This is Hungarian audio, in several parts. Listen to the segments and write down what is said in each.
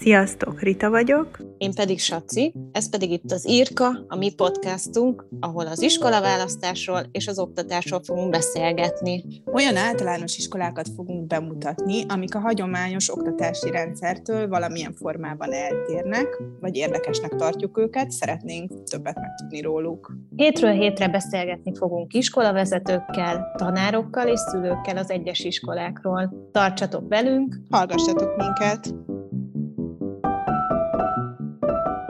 Sziasztok, Rita vagyok. Én pedig Saci, ez pedig itt az Írka, a mi podcastunk, ahol az iskolaválasztásról és az oktatásról fogunk beszélgetni. Olyan általános iskolákat fogunk bemutatni, amik a hagyományos oktatási rendszertől valamilyen formában eltérnek, vagy érdekesnek tartjuk őket, szeretnénk többet megtudni róluk. Hétről hétre beszélgetni fogunk iskolavezetőkkel, tanárokkal és szülőkkel az egyes iskolákról. Tartsatok velünk! Hallgassatok minket!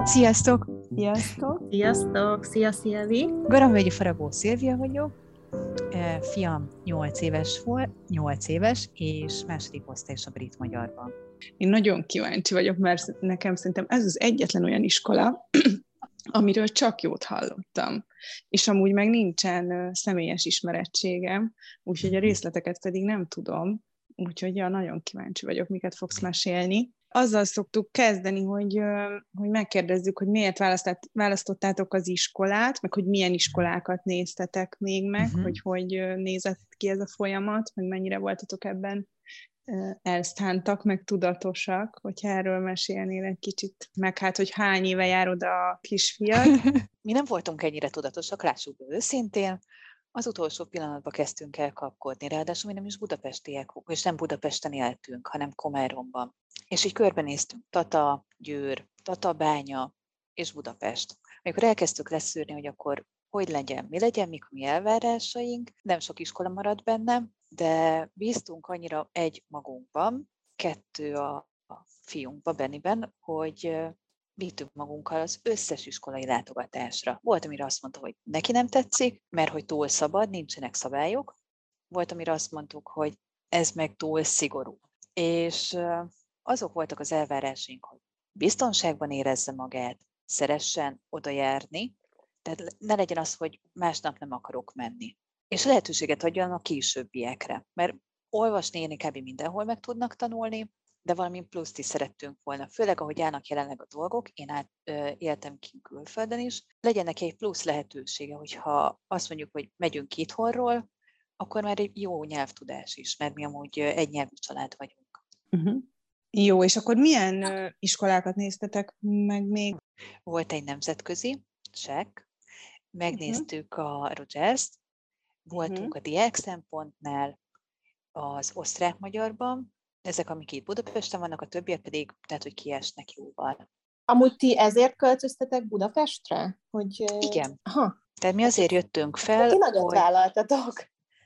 Sziasztok! Sziasztok! Sziasztok! Szia, Szilvi! Garamvölgyi Faragó Szilvia vagyok. Fiam 8 éves volt, 8 éves, és második osztályos a brit magyarban. Én nagyon kíváncsi vagyok, mert nekem szerintem ez az egyetlen olyan iskola, amiről csak jót hallottam. És amúgy meg nincsen személyes ismerettségem, úgyhogy a részleteket pedig nem tudom. Úgyhogy ja, nagyon kíváncsi vagyok, miket fogsz mesélni azzal szoktuk kezdeni, hogy, hogy megkérdezzük, hogy miért választottátok az iskolát, meg hogy milyen iskolákat néztetek még meg, uh-huh. hogy hogy nézett ki ez a folyamat, meg mennyire voltatok ebben elszántak, meg tudatosak, hogyha erről mesélnél egy kicsit, meg hát, hogy hány éve jár oda a kisfiad. Mi nem voltunk ennyire tudatosak, lássuk őszintén, az utolsó pillanatban kezdtünk el kapkodni, ráadásul mi nem is budapestiek, és nem Budapesten éltünk, hanem Komáromban. És így körbenéztünk Tata, Győr, Tatabánya és Budapest. Amikor elkezdtük leszűrni, hogy akkor hogy legyen, mi legyen, mik mi elvárásaink, nem sok iskola maradt benne, de bíztunk annyira egy magunkban, kettő a, a fiunkba, Beniben, hogy vittük magunkkal az összes iskolai látogatásra. Volt, amire azt mondta, hogy neki nem tetszik, mert hogy túl szabad, nincsenek szabályok. Volt, amire azt mondtuk, hogy ez meg túl szigorú. És azok voltak az elvárásaink, hogy biztonságban érezze magát, szeressen oda járni, tehát ne legyen az, hogy másnap nem akarok menni. És lehetőséget adjon a későbbiekre, mert olvasni én kb. mindenhol meg tudnak tanulni, de valami pluszt is szerettünk volna, főleg ahogy állnak jelenleg a dolgok, én át, ö, éltem ki külföldön is, legyen neki egy plusz lehetősége, hogyha azt mondjuk, hogy megyünk itthonról, akkor már egy jó nyelvtudás is, mert mi amúgy egy nyelvű család vagyunk. Uh-huh. Jó, és akkor milyen ö, iskolákat néztetek meg még? Volt egy nemzetközi, check, megnéztük uh-huh. a Rogers-t, voltunk uh-huh. a Diák szempontnál, az osztrák-magyarban, ezek, amik itt Budapesten vannak, a többiek pedig, tehát, hogy kiesnek jóval. Amúgy ti ezért költöztetek Budapestre? Hogy... Igen. Aha. Tehát mi azért jöttünk fel, ti nagyot hogy... vállaltatok.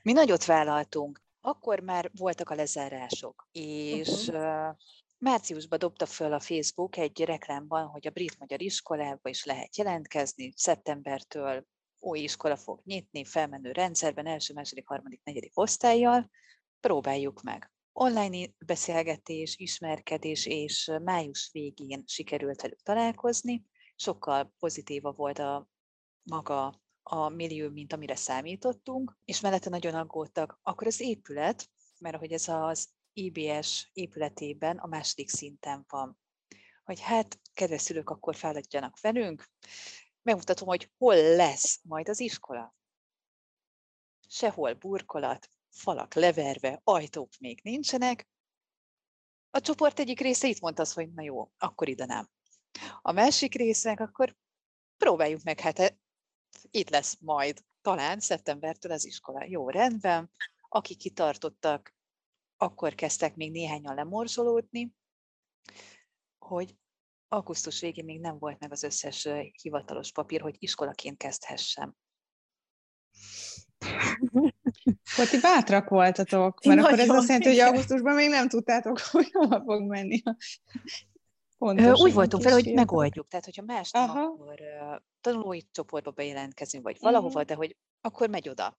Mi nagyot vállaltunk. Akkor már voltak a lezárások, és uh-huh. márciusban dobta föl a Facebook egy reklámban, hogy a brit-magyar iskolába is lehet jelentkezni, szeptembertől új iskola fog nyitni, felmenő rendszerben, első, második, harmadik, negyedik osztályjal, próbáljuk meg online beszélgetés, ismerkedés, és május végén sikerült velük találkozni. Sokkal pozitívabb volt a maga a millió, mint amire számítottunk, és mellette nagyon aggódtak. Akkor az épület, mert hogy ez az IBS épületében a második szinten van, hogy hát, kedves szülők, akkor feladjanak velünk, megmutatom, hogy hol lesz majd az iskola. Sehol burkolat, falak leverve, ajtók még nincsenek. A csoport egyik része itt mondta az, hogy na jó, akkor ide nem. A másik résznek akkor próbáljuk meg, hát eh, itt lesz majd talán szeptembertől az iskola. Jó, rendben. Akik kitartottak, akkor kezdtek még néhányan lemorzsolódni, hogy augusztus végén még nem volt meg az összes eh, hivatalos papír, hogy iskolaként kezdhessem. Akkor ti bátrak voltatok, mert Nagyon akkor ez azt jelenti, hogy augusztusban még nem tudtátok, hogy hova fog menni. Pontosan, Úgy voltunk fel, hogy megoldjuk. Tehát, hogyha más nem, Aha. akkor uh, tanulói csoportba bejelentkezünk, vagy valahova, uh-huh. de hogy akkor megy oda. Hát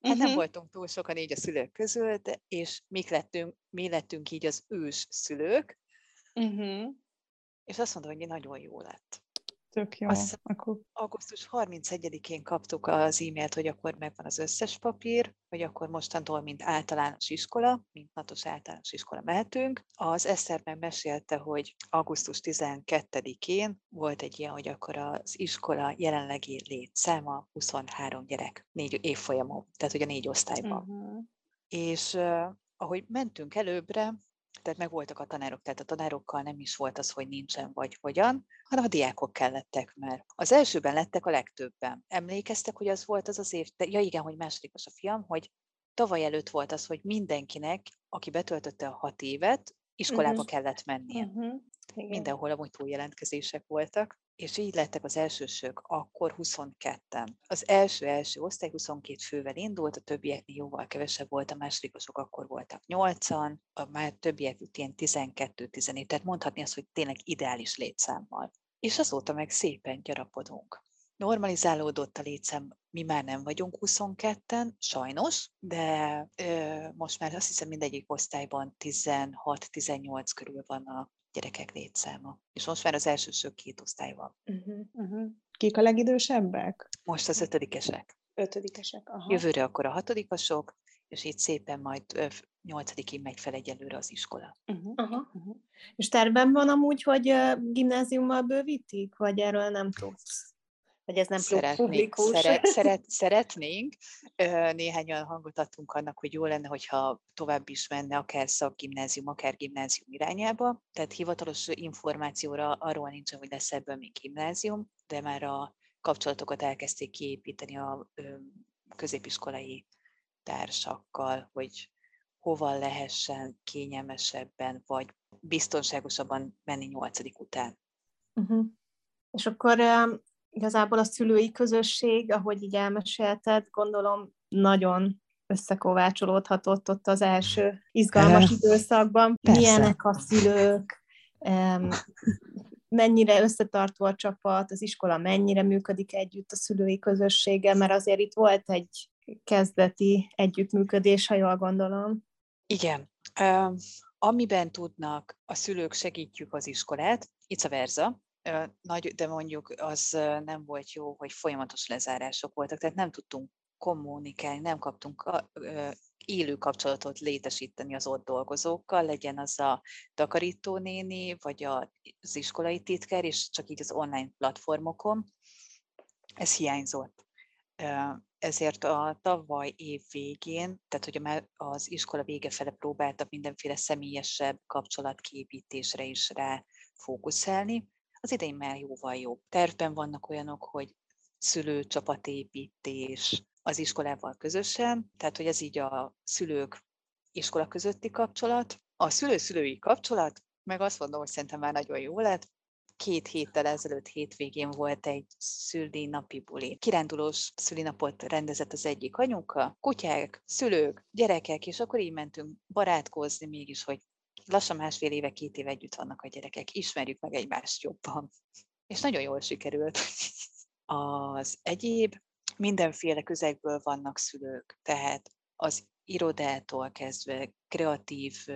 uh-huh. nem mhm. voltunk túl sokan így a szülők között, és mi lettünk, mi lettünk így az ős szülők, uh-huh. és azt mondom, hogy nagyon jó lett. Tök jó. Azt akkor... Augusztus 31-én kaptuk az e-mailt, hogy akkor megvan az összes papír, hogy akkor mostantól, mint általános iskola, mint natos általános iskola mehetünk. Az Eszter meg mesélte, hogy augusztus 12-én volt egy ilyen, hogy akkor az iskola jelenlegi létszáma 23 gyerek, négy évfolyamon, tehát a négy osztályban. Uh-huh. És uh, ahogy mentünk előbbre, tehát meg voltak a tanárok, tehát a tanárokkal nem is volt az, hogy nincsen vagy hogyan, hanem a diákok kellettek, mert az elsőben lettek a legtöbben. Emlékeztek, hogy az volt az az év, de, ja igen, hogy másodikos a fiam, hogy tavaly előtt volt az, hogy mindenkinek, aki betöltötte a hat évet, iskolába uh-huh. kellett mennie. Uh-huh. Mindenhol amúgy túljelentkezések voltak, és így lettek az elsősök akkor 22-en. Az első-első osztály 22 fővel indult, a többieknél jóval kevesebb volt, a másodikosok akkor voltak 8-an, a már többiek ilyen 12-14, tehát mondhatni azt, hogy tényleg ideális létszámmal. És azóta meg szépen gyarapodunk. Normalizálódott a létszám, mi már nem vagyunk 22-en, sajnos, de ö, most már azt hiszem mindegyik osztályban 16-18 körül van a gyerekek létszáma. És most már az elsősök két osztály van. Uh-huh, uh-huh. Kik a legidősebbek? Most az ötödikesek. Ötödikesek, aha. Jövőre akkor a hatodikosok, és így szépen majd nyolcadikig megy fel egyelőre az iskola. Uh-huh. Aha. Uh-huh. És terben van amúgy, hogy gimnáziummal bővítik, vagy erről nem tudsz? Vagy ez nem szeretnénk, publikus? Szeret, szeret, szeretnénk. Néhányan hangot adtunk annak, hogy jó lenne, hogyha tovább is menne akár szakgimnázium, akár gimnázium irányába. Tehát hivatalos információra arról nincsen, hogy lesz ebből még gimnázium, de már a kapcsolatokat elkezdték kiépíteni a középiskolai társakkal, hogy hova lehessen kényelmesebben vagy biztonságosabban menni nyolcadik után. Uh-huh. És akkor igazából a szülői közösség, ahogy így elmesélted, gondolom nagyon összekovácsolódhatott ott az első izgalmas időszakban. Persze. Milyenek a szülők, mennyire összetartó a csapat, az iskola mennyire működik együtt a szülői közösséggel, mert azért itt volt egy kezdeti együttműködés, ha jól gondolom. Igen. amiben tudnak, a szülők segítjük az iskolát, a versa, nagy, de mondjuk az nem volt jó, hogy folyamatos lezárások voltak, tehát nem tudtunk kommunikálni, nem kaptunk élő kapcsolatot létesíteni az ott dolgozókkal, legyen az a takarítónéni, vagy az iskolai titkár, és csak így az online platformokon. Ez hiányzott. Ezért a tavaly év végén, tehát hogy már az iskola vége fele próbáltak mindenféle személyesebb kapcsolatképítésre is rá fókuszálni, az idején már jóval jobb. Tervben vannak olyanok, hogy szülőcsapatépítés az iskolával közösen, tehát hogy ez így a szülők iskola közötti kapcsolat. A szülő-szülői kapcsolat, meg azt mondom, hogy szerintem már nagyon jó lett, két héttel ezelőtt hétvégén volt egy szülinapi buli. Kirándulós szülinapot rendezett az egyik anyuka, kutyák, szülők, gyerekek, és akkor így mentünk barátkozni mégis, hogy lassan másfél éve, két éve együtt vannak a gyerekek, ismerjük meg egymást jobban. És nagyon jól sikerült. Az egyéb, mindenféle közegből vannak szülők, tehát az irodától kezdve kreatív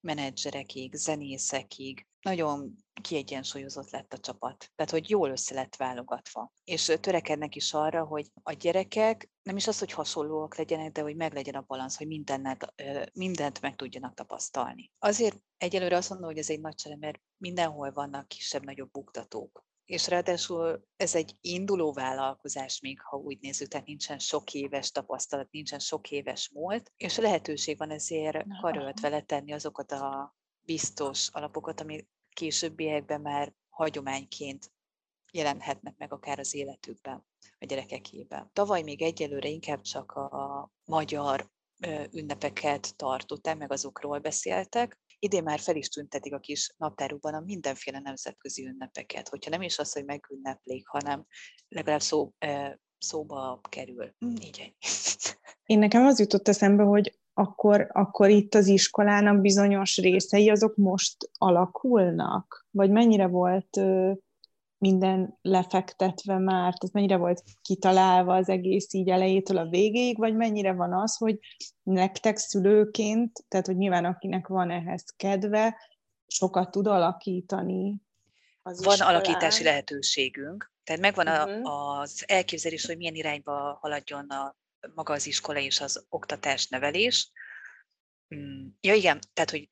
menedzserekig, zenészekig, nagyon kiegyensúlyozott lett a csapat. Tehát, hogy jól össze lett válogatva. És törekednek is arra, hogy a gyerekek nem is az, hogy hasonlóak legyenek, de hogy meglegyen a balansz, hogy mindent, mindent meg tudjanak tapasztalni. Azért egyelőre azt mondom, hogy ez egy nagy csere, mert mindenhol vannak kisebb-nagyobb buktatók. És ráadásul ez egy induló vállalkozás még, ha úgy nézzük, tehát nincsen sok éves tapasztalat, nincsen sok éves múlt, és lehetőség van ezért karöltve letenni azokat a biztos alapokat, ami későbbiekben már hagyományként jelenhetnek meg akár az életükben, a gyerekekében. Tavaly még egyelőre inkább csak a magyar ünnepeket tartották, meg azokról beszéltek. Idén már fel is tüntetik a kis naptárukban a mindenféle nemzetközi ünnepeket, hogyha nem is az, hogy megünneplik, hanem legalább szó, szóba kerül. Hm, így ennyi. Én nekem az jutott eszembe, hogy akkor, akkor itt az iskolának bizonyos részei azok most alakulnak? Vagy mennyire volt minden lefektetve már, tehát mennyire volt kitalálva az egész így elejétől a végéig, vagy mennyire van az, hogy nektek szülőként, tehát hogy nyilván akinek van ehhez kedve, sokat tud alakítani az Van iskolán. alakítási lehetőségünk, tehát megvan uh-huh. a, az elképzelés, hogy milyen irányba haladjon a maga az iskola és az oktatás, nevelés. Mm, ja igen, tehát, hogy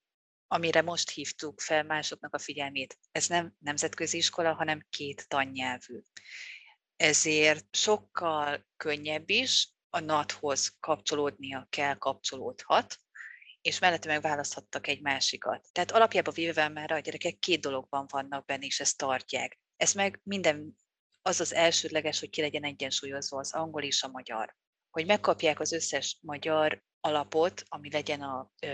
amire most hívtuk fel másoknak a figyelmét, ez nem nemzetközi iskola, hanem két tannyelvű. Ezért sokkal könnyebb is, a NAT-hoz kapcsolódnia kell, kapcsolódhat, és mellette meg választhattak egy másikat. Tehát alapjában véve már a gyerekek két dologban vannak benne, és ezt tartják. Ez meg minden, az az elsődleges, hogy ki legyen egyensúlyozva az angol és a magyar. Hogy megkapják az összes magyar alapot, ami legyen a ö,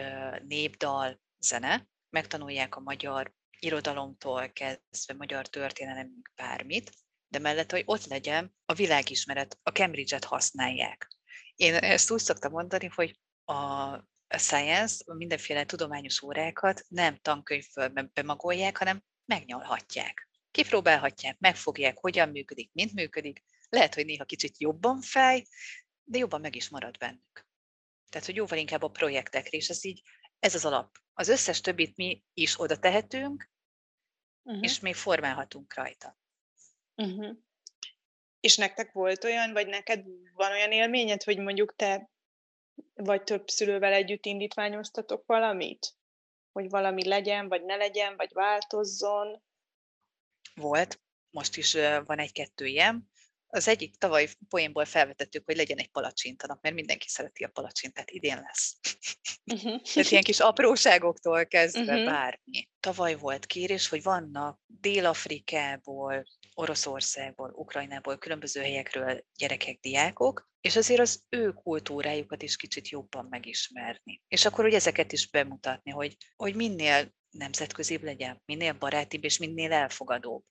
népdal, zene, megtanulják a magyar irodalomtól kezdve magyar történelemig bármit, de mellett, hogy ott legyen a világismeret, a Cambridge-et használják. Én ezt úgy szoktam mondani, hogy a science, mindenféle tudományos órákat nem tankönyvből bemagolják, hanem megnyalhatják. Kipróbálhatják, megfogják, hogyan működik, mint működik. Lehet, hogy néha kicsit jobban fáj, de jobban meg is marad bennük. Tehát, hogy jóval inkább a projektekre, és ez így, ez az alap. Az összes többit mi is oda tehetünk, uh-huh. és még formálhatunk rajta. Uh-huh. És nektek volt olyan, vagy neked van olyan élményed, hogy mondjuk te vagy több szülővel együtt indítványoztatok valamit? Hogy valami legyen, vagy ne legyen, vagy változzon? Volt, most is van egy-kettő ilyen. Az egyik tavaly poénból felvetettük, hogy legyen egy palacsintanap, mert mindenki szereti a palacsintát, idén lesz. Uh-huh. Tehát ilyen kis apróságoktól kezdve uh-huh. bármi. Tavaly volt kérés, hogy vannak Dél-Afrikából, Oroszországból, Ukrajnából, különböző helyekről gyerekek, diákok, és azért az ő kultúrájukat is kicsit jobban megismerni. És akkor hogy ezeket is bemutatni, hogy, hogy minél nemzetközibb legyen, minél barátibb és minél elfogadóbb.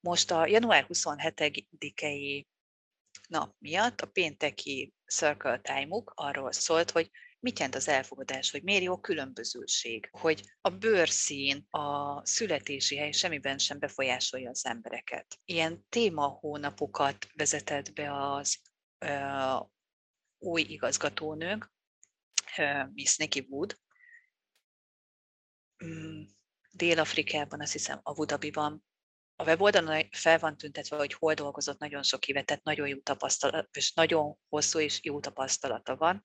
Most a január 27-i nap miatt a pénteki Circle Time-uk arról szólt, hogy mit jelent az elfogadás, hogy miért jó a különbözőség, hogy a bőrszín, a születési hely semmiben sem befolyásolja az embereket. Ilyen témahónapokat vezetett be az ö, új igazgatónőnk, ö, Miss Nikki Wood. Mm, Dél-Afrikában, azt hiszem, Abu Dhabiban a weboldalon fel van tüntetve, hogy hol dolgozott nagyon sok évet, tehát nagyon jó tapasztalat, és nagyon hosszú és jó tapasztalata van,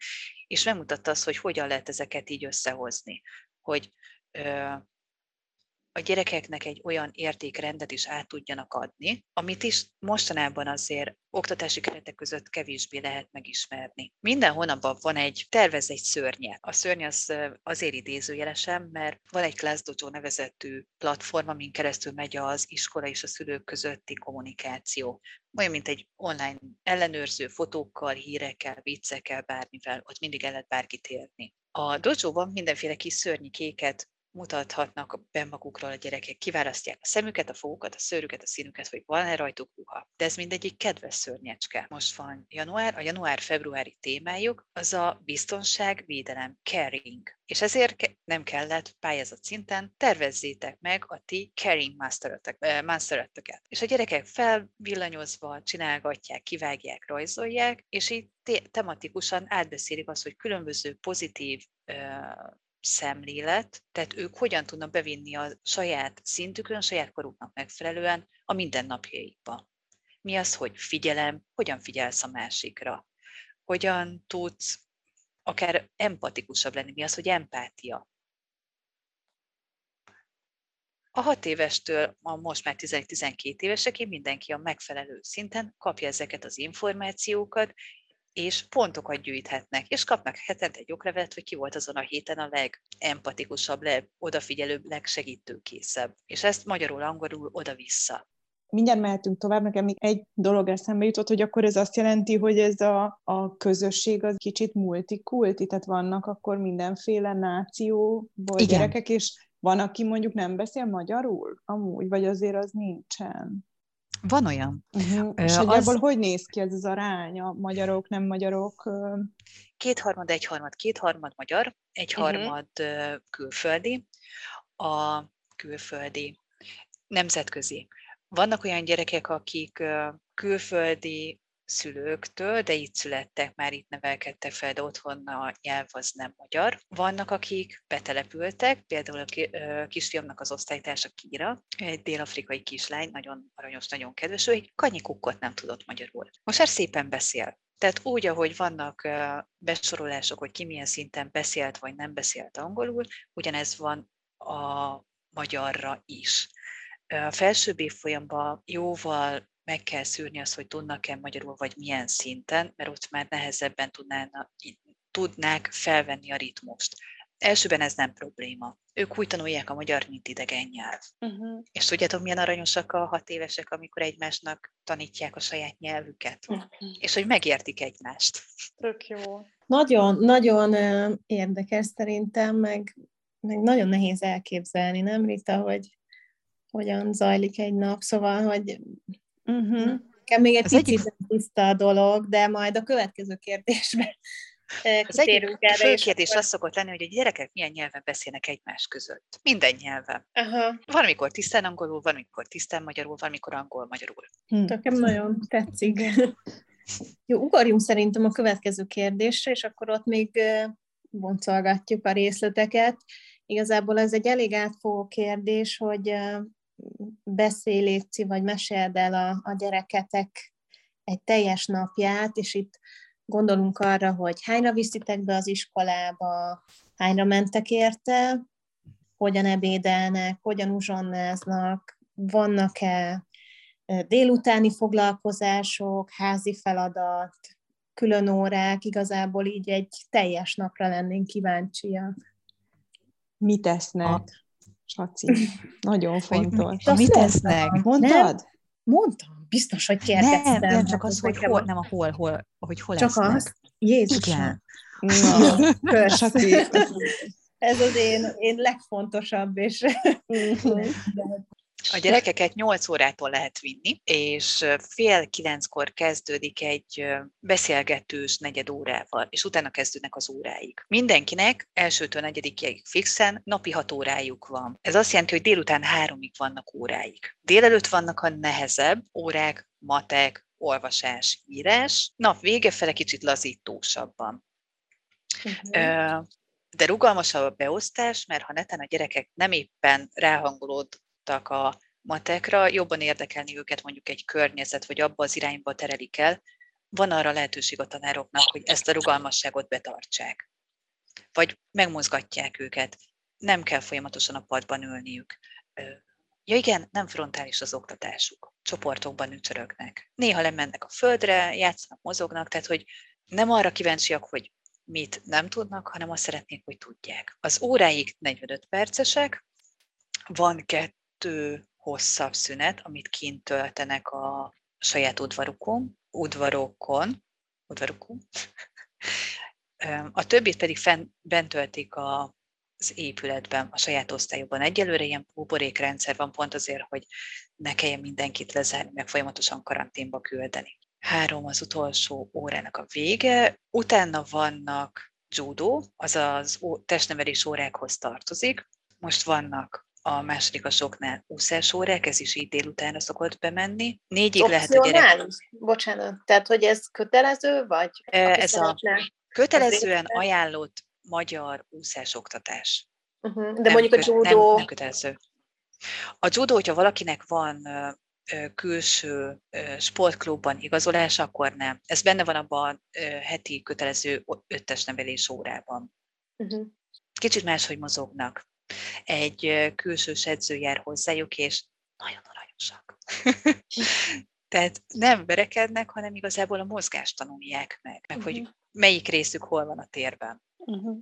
és megmutatta azt, hogy hogyan lehet ezeket így összehozni, hogy a gyerekeknek egy olyan értékrendet is át tudjanak adni, amit is mostanában azért oktatási keretek között kevésbé lehet megismerni. Minden hónapban van egy, tervez egy szörnye. A szörny az azért idézőjelesen, mert van egy Class Dojo nevezetű platform, amin keresztül megy az iskola és a szülők közötti kommunikáció. Olyan, mint egy online ellenőrző fotókkal, hírekkel, viccekkel, bármivel, ott mindig el lehet bárkit érni. A dojo mindenféle kis szörnyikéket mutathatnak be magukról a gyerekek. Kiválasztják a szemüket, a fogukat, a szőrüket, a színüket, hogy van-e rajtuk ruha. De ez mindegyik kedves szörnyecske. Most van január, a január-februári témájuk az a biztonság, védelem, caring. És ezért nem kellett pályázat szinten tervezzétek meg a ti caring masterötöket. És a gyerekek felvillanyozva csinálgatják, kivágják, rajzolják, és így tematikusan átbeszélik azt, hogy különböző pozitív szemlélet, tehát ők hogyan tudnak bevinni a saját szintükön, a saját koruknak megfelelően a mindennapjaikba. Mi az, hogy figyelem, hogyan figyelsz a másikra, hogyan tudsz akár empatikusabb lenni, mi az, hogy empátia. A hat évestől a most már 11-12 évesekig mindenki a megfelelő szinten kapja ezeket az információkat, és pontokat gyűjthetnek, és kapnak hetente egy oklevelet, hogy ki volt azon a héten a legempatikusabb, odafigyelőbb, legsegítőkészebb. És ezt magyarul, angolul oda-vissza. Mindjárt mehetünk tovább, nekem még egy dolog eszembe jutott, hogy akkor ez azt jelenti, hogy ez a, a közösség az kicsit multikulti, tehát vannak akkor mindenféle nációból Igen. gyerekek, és van, aki mondjuk nem beszél magyarul amúgy, vagy azért az nincsen? Van olyan. Uh-huh. És uh, az... hogy néz ki ez az arány, a magyarok, nem magyarok? Kétharmad, egyharmad, kétharmad magyar, egyharmad uh-huh. külföldi. A külföldi nemzetközi. Vannak olyan gyerekek, akik külföldi szülőktől, de itt születtek, már itt nevelkedtek fel, de otthon a nyelv az nem magyar. Vannak, akik betelepültek, például a kisfiamnak az osztálytársa Kira, egy dél-afrikai kislány, nagyon aranyos, nagyon kedves, ő egy kanyikukkot nem tudott magyarul. Most már szépen beszél. Tehát úgy, ahogy vannak besorolások, hogy ki milyen szinten beszélt vagy nem beszélt angolul, ugyanez van a magyarra is. A felsőbb évfolyamban jóval meg kell szűrni azt, hogy tudnak-e magyarul, vagy milyen szinten, mert ott már nehezebben tudnának, tudnák felvenni a ritmust. Elsőben ez nem probléma. Ők úgy tanulják a magyar, mint idegen nyelv. Uh-huh. És tudjátok, milyen aranyosak a hat évesek, amikor egymásnak tanítják a saját nyelvüket? Uh-huh. És hogy megértik egymást. Tök jó. Nagyon, nagyon érdekes szerintem, meg, meg nagyon nehéz elképzelni, nem Rita, hogy hogyan zajlik egy nap, szóval, hogy uh-huh. nekem még egy Ez picit egyik... tiszta a dolog, de majd a következő kérdésben az egyik erre, fő kérdés az szokott lenni, hogy a gyerekek milyen nyelven beszélnek egymás között. Minden nyelven. Aha. Van, amikor tisztán angolul, van, amikor tisztán magyarul, van, amikor angol-magyarul. Hm. Nekem nagyon tetszik. Jó, ugorjunk szerintem a következő kérdésre, és akkor ott még boncolgatjuk a részleteket. Igazából ez egy elég átfogó kérdés, hogy létszi, vagy meséld el a, a gyereketek egy teljes napját, és itt gondolunk arra, hogy hányra viszitek be az iskolába, hányra mentek érte, hogyan ebédelnek, hogyan uzsonnáznak, vannak-e délutáni foglalkozások, házi feladat, külön órák, igazából így egy teljes napra lennénk kíváncsiak. Mit tesznek? A... Saci, nagyon fontos. Mit tesznek? Mondtad? Nem? Mondtam, biztos, hogy kérdeztem. Nem, nem csak az, hogy hol, nem a hol, hol, hogy hol Csak lesznek. az? Jézus. Igen. Na, Ez az én, én legfontosabb, és mhm. A gyerekeket 8 órától lehet vinni, és fél kilenckor kezdődik egy beszélgetős negyed órával, és utána kezdődnek az óráik. Mindenkinek elsőtől negyedikig fixen napi hat órájuk van. Ez azt jelenti, hogy délután háromig vannak óráik. Délelőtt vannak a nehezebb órák, matek, olvasás, írás, nap vége fele kicsit lazítósabban. Uh-huh. De rugalmasabb a beosztás, mert ha neten a gyerekek nem éppen ráhangolód ráhatottak a matekra, jobban érdekelni őket mondjuk egy környezet, vagy abba az irányba terelik el, van arra lehetőség a tanároknak, hogy ezt a rugalmasságot betartsák. Vagy megmozgatják őket. Nem kell folyamatosan a padban ülniük. Ja igen, nem frontális az oktatásuk. Csoportokban ücsörögnek. Néha lemennek a földre, játszanak, mozognak, tehát hogy nem arra kíváncsiak, hogy mit nem tudnak, hanem azt szeretnék, hogy tudják. Az óráik 45 percesek, van kettő kettő hosszabb szünet, amit kint töltenek a saját udvarukon, udvarokon, udvarukon. A többit pedig fenn, bent töltik a, az épületben, a saját osztályokban. Egyelőre ilyen buborékrendszer van pont azért, hogy ne kelljen mindenkit lezárni, meg folyamatosan karanténba küldeni. Három az utolsó órának a vége, utána vannak judó, azaz testnevelés órákhoz tartozik. Most vannak a másodikasoknál úszás órák, ez is így délutánra szokott bemenni. Négyig lehet a gyerek... Bocsánat, tehát hogy ez kötelező, vagy? Ez a kötelezően ajánlott magyar úszásoktatás. Uh-huh. De nem mondjuk a judó... Nem, nem kötelező. A judó, hogyha valakinek van külső sportklubban igazolás, akkor nem. Ez benne van abban a heti kötelező öttes nevelés órában. Uh-huh. Kicsit máshogy mozognak egy külsős edző jár hozzájuk, és nagyon aranyosak. Tehát nem verekednek, hanem igazából a mozgást tanulják meg, meg uh-huh. hogy mhm. melyik részük hol van a térben. Uh-huh.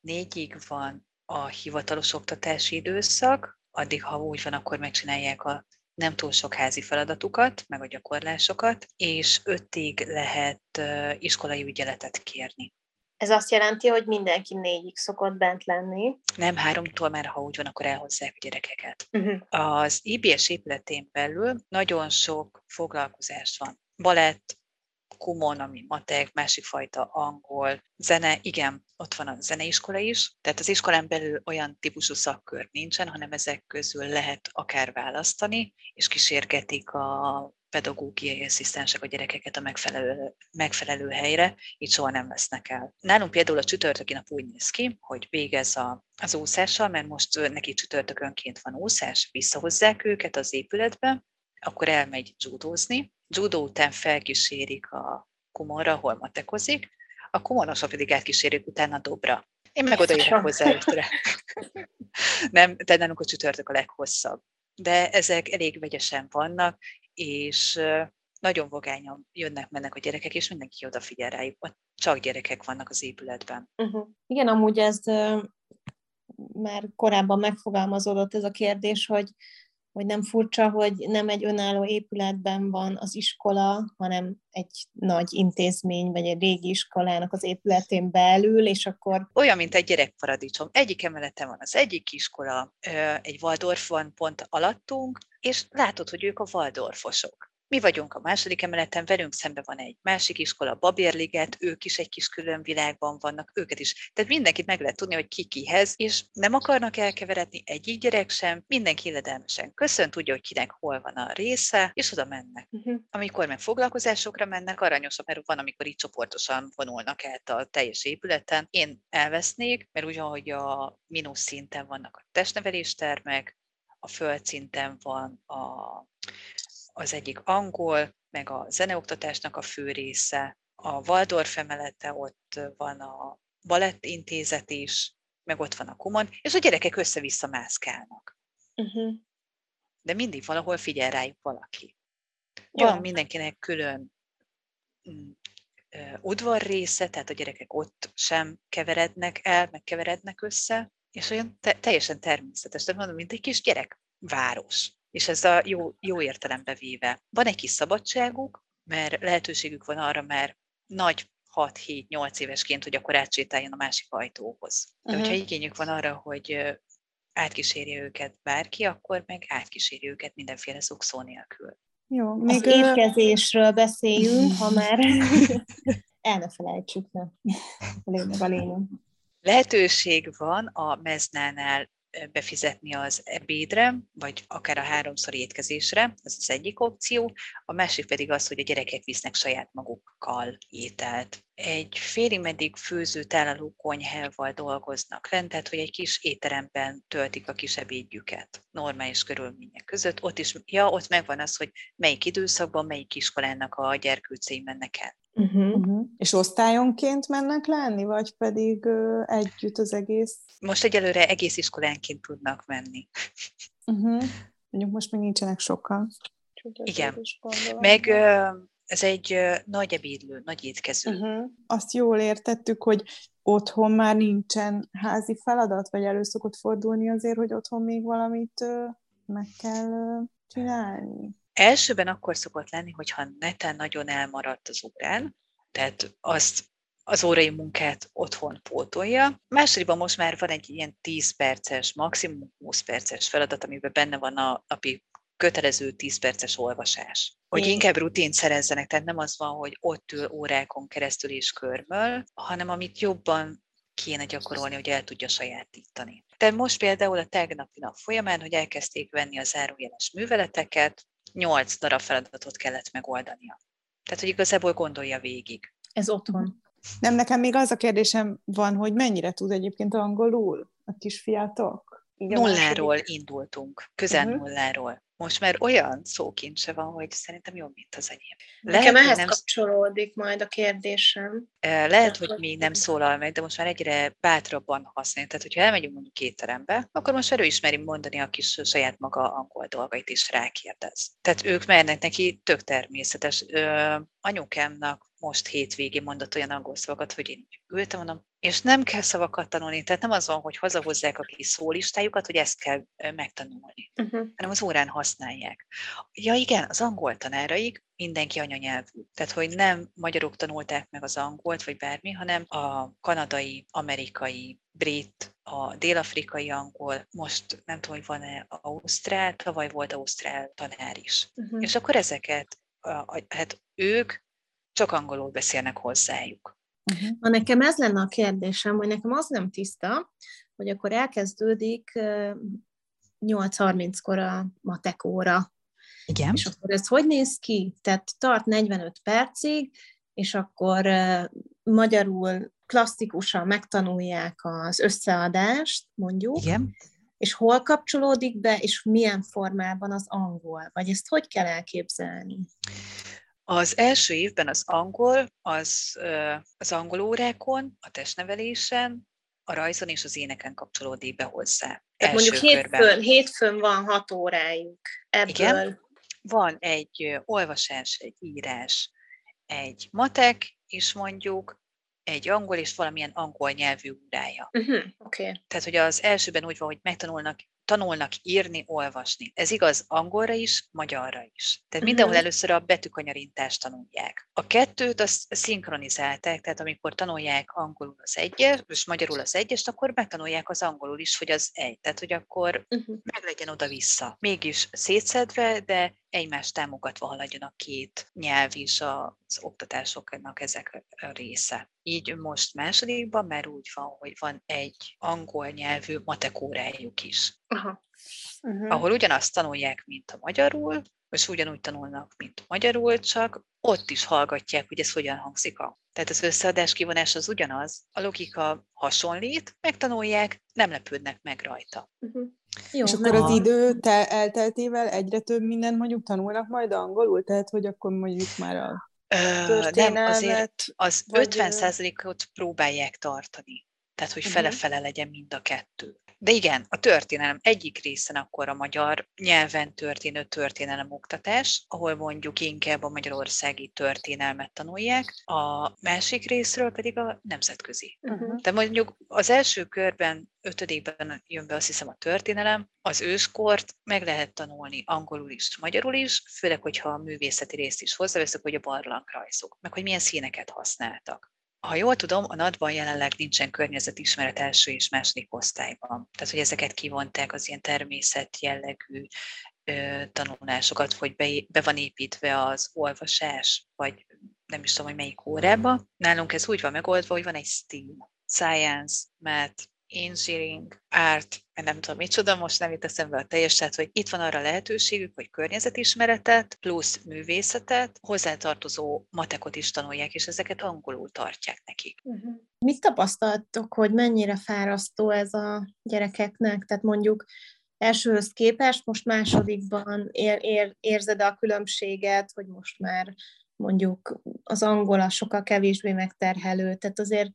Négyig van a hivatalos oktatási időszak, addig, ha úgy van, akkor megcsinálják a nem túl sok házi feladatukat, meg a gyakorlásokat, és ötig lehet iskolai ügyeletet kérni. Ez azt jelenti, hogy mindenki négyig szokott bent lenni. Nem, háromtól már, ha úgy van, akkor elhozzák a gyerekeket. Uh-huh. Az IBS épületén belül nagyon sok foglalkozás van. Balett, kumon, ami matek, másik fajta angol, zene, igen, ott van a zeneiskola is, tehát az iskolán belül olyan típusú szakkör nincsen, hanem ezek közül lehet akár választani, és kísérgetik a pedagógiai asszisztensek a gyerekeket a megfelelő, megfelelő helyre, így soha nem vesznek el. Nálunk például a csütörtöki nap úgy néz ki, hogy végez a, az úszással, mert most neki csütörtökönként van úszás, visszahozzák őket az épületbe, akkor elmegy judózni, judó után felkísérik a kumorra, ahol matekozik, a kumonosra pedig átkísérik utána dobra. Én meg oda jövök hozzá ötre. Nem, de nálunk a csütörtök a leghosszabb. De ezek elég vegyesen vannak, és nagyon vogányan jönnek, mennek a gyerekek, és mindenki odafigyel rájuk. Ott csak gyerekek vannak az épületben. Uh-huh. Igen, amúgy ez már korábban megfogalmazódott ez a kérdés, hogy hogy nem furcsa, hogy nem egy önálló épületben van az iskola, hanem egy nagy intézmény, vagy egy régi iskolának az épületén belül, és akkor... Olyan, mint egy gyerekparadicsom. Egyik emeleten van az egyik iskola, egy Waldorf van pont alattunk, és látod, hogy ők a Waldorfosok. Mi vagyunk a második emeleten, velünk szemben van egy másik iskola, Babérliget, ők is egy kis külön világban vannak, őket is. Tehát mindenkit meg lehet tudni, hogy ki kihez, és nem akarnak elkeveredni egyik gyerek sem, mindenki illedelmesen köszön, tudja, hogy kinek hol van a része, és oda mennek. Uh-huh. Amikor meg foglalkozásokra mennek, aranyosabb, mert van, amikor így csoportosan vonulnak át a teljes épületen. Én elvesznék, mert ugyanhogy a mínusz szinten vannak a testneveléstermek, a földszinten van a az egyik angol, meg a zeneoktatásnak a fő része, a Waldorf emelete, ott van a balettintézet is, meg ott van a kumon, és a gyerekek össze-vissza mászkálnak. Uh-huh. De mindig valahol figyel rájuk valaki. Van ja. mindenkinek külön mm, udvar része, tehát a gyerekek ott sem keverednek el, meg keverednek össze, és olyan te- teljesen természetes, de mondom, mint egy kis gyerekváros és ez a jó, jó értelembe véve. Van egy kis szabadságuk, mert lehetőségük van arra, mert nagy 6-7-8 évesként, hogy akkor átsétáljon a másik ajtóhoz. De uh-huh. hogyha igényük van arra, hogy átkísérje őket bárki, akkor meg átkísérje őket mindenféle szukszó nélkül. Jó, még az étkezésről beszéljünk, ha már el ne felejtsük, ne. Lényeg a lényeg. Lehetőség van a meznánál befizetni az ebédre, vagy akár a háromszor étkezésre, ez az egyik opció, a másik pedig az, hogy a gyerekek visznek saját magukkal ételt. Egy félig meddig főző tálaló konyhával dolgoznak lent, tehát hogy egy kis étteremben töltik a kis ebédjüket normális körülmények között. Ott is, ja, ott megvan az, hogy melyik időszakban, melyik iskolának a gyerkőcei mennek el. Uh-huh. Uh-huh. És osztályonként mennek lenni, vagy pedig uh, együtt az egész? Most egyelőre egész iskolánként tudnak menni. Uh-huh. Mondjuk most még nincsenek sokan. Igen. Meg uh, ez egy uh, nagy ebédlő, nagy étkező. Uh-huh. Azt jól értettük, hogy otthon már nincsen házi feladat, vagy elő szokott fordulni azért, hogy otthon még valamit uh, meg kell uh, csinálni? Elsőben akkor szokott lenni, hogyha neten nagyon elmaradt az órán, tehát azt az órai munkát otthon pótolja. Másodikban most már van egy ilyen 10 perces, maximum 20 perces feladat, amiben benne van a napi kötelező 10 perces olvasás. Hogy inkább rutint szerezzenek, tehát nem az van, hogy ott ül órákon keresztül és körmöl, hanem amit jobban kéne gyakorolni, hogy el tudja sajátítani. Tehát most például a tegnapi nap folyamán, hogy elkezdték venni a zárójeles műveleteket, nyolc darab feladatot kellett megoldania. Tehát, hogy igazából gondolja végig. Ez otthon. Nem, nekem még az a kérdésem van, hogy mennyire tud egyébként angolul a kisfiatok? Nulláról indultunk, közel uh-huh. nulláról most már olyan szókincse van, hogy szerintem jobb, mint az enyém. Lehet, Nekem ehhez nem... kapcsolódik majd a kérdésem. Lehet, hogy még nem szólal meg, de most már egyre bátrabban használja. Tehát, hogyha elmegyünk mondjuk két terembe, akkor most már ő ismeri mondani a kis saját maga angol dolgait is rákérdez. Tehát ők mernek neki tök természetes. Ö, anyukámnak most hétvégén mondott olyan angol szavakat, hogy én ültem, mondom, és nem kell szavakat tanulni, tehát nem az van, hogy hazahozzák a kis szólistájukat, hogy ezt kell megtanulni, uh-huh. hanem az órán használják. Ja igen, az angol tanáraik mindenki anyanyelvű. Tehát, hogy nem magyarok tanulták meg az angolt, vagy bármi, hanem a kanadai, amerikai, brit, a dél-afrikai angol, most nem tudom, hogy van-e ausztrál, tavaly volt ausztrál tanár is. Uh-huh. És akkor ezeket, hát ők csak angolul beszélnek hozzájuk. Uh-huh. Na nekem ez lenne a kérdésem, hogy nekem az nem tiszta, hogy akkor elkezdődik 8.30-kor a matek óra. Igen. És akkor ez hogy néz ki? Tehát tart 45 percig, és akkor magyarul klasszikusan megtanulják az összeadást, mondjuk. Igen. És hol kapcsolódik be, és milyen formában az angol? Vagy ezt hogy kell elképzelni? Az első évben az angol, az, az angol órákon, a testnevelésen, a rajzon és az éneken kapcsolódik be hozzá. Tehát mondjuk hétfőn, hétfőn van hat órájuk ebből. Igen? van egy olvasás, egy írás, egy matek, és mondjuk egy angol és valamilyen angol nyelvű órája. Uh-huh. Okay. Tehát, hogy az elsőben úgy van, hogy megtanulnak tanulnak írni, olvasni. Ez igaz angolra is, magyarra is. Tehát uh-huh. mindenhol először a betűkanyarintást tanulják. A kettőt azt szinkronizálták, tehát amikor tanulják angolul az egyes, és magyarul az egyest, akkor megtanulják az angolul is, hogy az egy. Tehát, hogy akkor uh-huh. meg legyen oda-vissza. Mégis szétszedve, de egymást támogatva haladjon a két nyelv is az oktatásoknak ezek a része. Így most másodikban már úgy van, hogy van egy angol nyelvű matekórájuk is. Aha. Uh-huh. Ahol ugyanazt tanulják, mint a magyarul, és ugyanúgy tanulnak, mint magyarul, csak ott is hallgatják, hogy ez hogyan hangzik a. Tehát az összeadás kivonás az ugyanaz, a logika hasonlít, megtanulják, nem lepődnek meg rajta. Uh-huh. Jó, és akkor az idő te elteltével egyre több mindent mondjuk tanulnak majd angolul? Tehát, hogy akkor mondjuk már a történelmet... Nem, azért az vagy... 50%-ot próbálják tartani. Tehát, hogy uh-huh. fele-fele legyen mind a kettő. De igen, a történelem egyik részen akkor a magyar nyelven történő történelem oktatás, ahol mondjuk inkább a magyarországi történelmet tanulják, a másik részről pedig a nemzetközi. Uh-huh. De mondjuk az első körben, ötödikben jön be azt hiszem a történelem, az őskort meg lehet tanulni angolul is, magyarul is, főleg, hogyha a művészeti részt is hozzáveszek, hogy a barlangrajzok, meg hogy milyen színeket használtak. Ha jól tudom, a NAD-ban jelenleg nincsen környezetismeret első és második osztályban. Tehát, hogy ezeket kivonták az ilyen természet jellegű ö, tanulásokat, hogy be, be van építve az olvasás, vagy nem is tudom, hogy melyik órába. Nálunk ez úgy van megoldva, hogy van egy STEAM, Science, Math, engineering, art, nem tudom micsoda, most nem jut eszembe a teljes, tehát hogy itt van arra lehetőségük, hogy környezetismeretet plusz művészetet, hozzátartozó matekot is tanulják, és ezeket angolul tartják nekik. Uh-huh. Mit tapasztaltok, hogy mennyire fárasztó ez a gyerekeknek? Tehát mondjuk elsőhöz képest, most másodikban ér, ér, érzed a különbséget, hogy most már mondjuk az angol a sokkal kevésbé megterhelő, tehát azért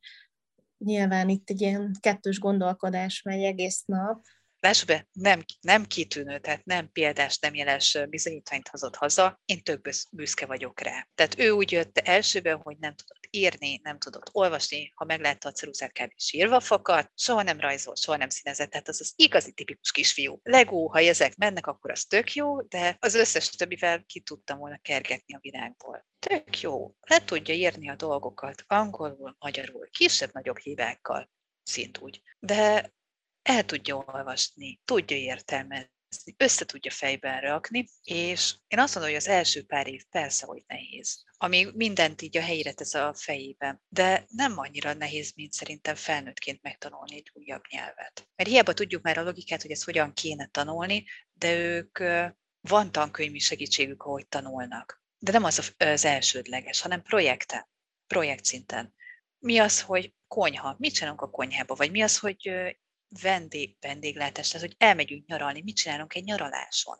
nyilván itt egy ilyen kettős gondolkodás megy egész nap. Lássuk be, nem, nem kitűnő, tehát nem példás, nem jeles bizonyítványt hozott haza, én több büszke vagyok rá. Tehát ő úgy jött elsőben, hogy nem tudott írni, nem tudott olvasni, ha meglátta a ceruzát, kb. sírva fakadt, soha nem rajzolt, soha nem színezett, tehát az az igazi tipikus kisfiú. Legó, ha ezek mennek, akkor az tök jó, de az összes többivel ki tudtam volna kergetni a világból. Tök jó, le tudja írni a dolgokat angolul, magyarul, kisebb-nagyobb hibákkal, szint úgy. De el tudja olvasni, tudja értelmezni, össze tudja fejben rakni, és én azt mondom, hogy az első pár év persze, hogy nehéz. Ami mindent így a helyére tesz a fejében, de nem annyira nehéz, mint szerintem felnőttként megtanulni egy újabb nyelvet. Mert hiába tudjuk már a logikát, hogy ezt hogyan kéne tanulni, de ők van tankönyvi segítségük, ahogy tanulnak. De nem az az elsődleges, hanem projekten, projekt szinten. Mi az, hogy konyha? Mit csinálunk a konyhába? Vagy mi az, hogy vendég, vendéglátás, tehát hogy elmegyünk nyaralni, mit csinálunk egy nyaraláson?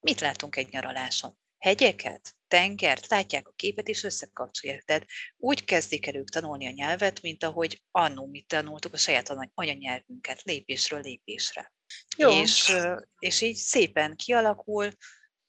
Mit látunk egy nyaraláson? Hegyeket? Tengert? Látják a képet és összekapcsolják. Tehát úgy kezdik el ők tanulni a nyelvet, mint ahogy annó mi tanultuk a saját anyanyelvünket, lépésről lépésre. Jó. És, és így szépen kialakul,